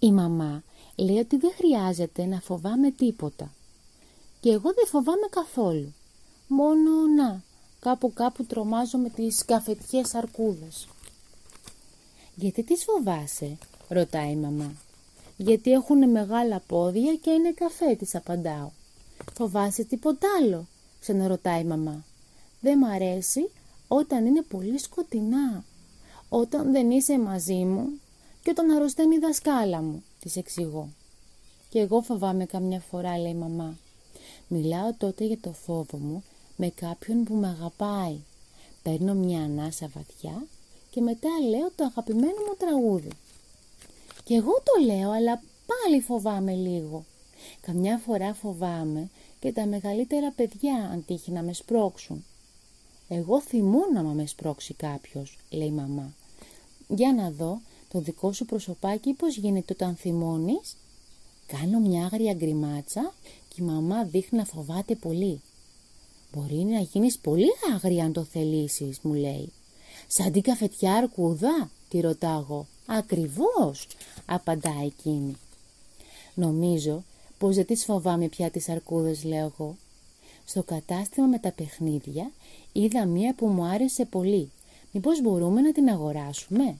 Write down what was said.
Η μαμά λέει ότι δεν χρειάζεται να φοβάμαι τίποτα. Και εγώ δεν φοβάμαι καθόλου. Μόνο να, κάπου κάπου τρομάζω με τις καφετιές αρκούδες. «Γιατί τις φοβάσαι» ρωτάει η μαμά. «Γιατί έχουν μεγάλα πόδια και είναι καφέ» της απαντάω. «Φοβάσαι τίποτα άλλο» ξαναρωτάει η μαμά. «Δεν μ' αρέσει όταν είναι πολύ σκοτεινά, όταν δεν είσαι μαζί μου και όταν αρρωσταίνει η δασκάλα μου», της εξηγώ. «Και εγώ φοβάμαι καμιά φορά» λέει η μαμά. Μιλάω τότε για το φόβο μου με κάποιον που με αγαπάει. Παίρνω μια ανάσα βαθιά και μετά λέω το αγαπημένο μου τραγούδι. Και εγώ το λέω, αλλά πάλι φοβάμαι λίγο. Καμιά φορά φοβάμαι και τα μεγαλύτερα παιδιά αν τύχει να με σπρώξουν. Εγώ θυμώ να με σπρώξει κάποιος, λέει η μαμά. Για να δω το δικό σου προσωπάκι πώς γίνεται όταν θυμώνεις; Κάνω μια άγρια γκριμάτσα και η μαμά δείχνει να φοβάται πολύ. Μπορεί να γίνεις πολύ άγρια αν το θελήσεις, μου λέει. Σαν την καφετιά αρκούδα, τη ρωτάω. Ακριβώς, απαντά εκείνη. Νομίζω πως δεν τις φοβάμαι πια τις αρκούδες, λέω εγώ. Στο κατάστημα με τα παιχνίδια είδα μία που μου άρεσε πολύ. Μήπως μπορούμε να την αγοράσουμε;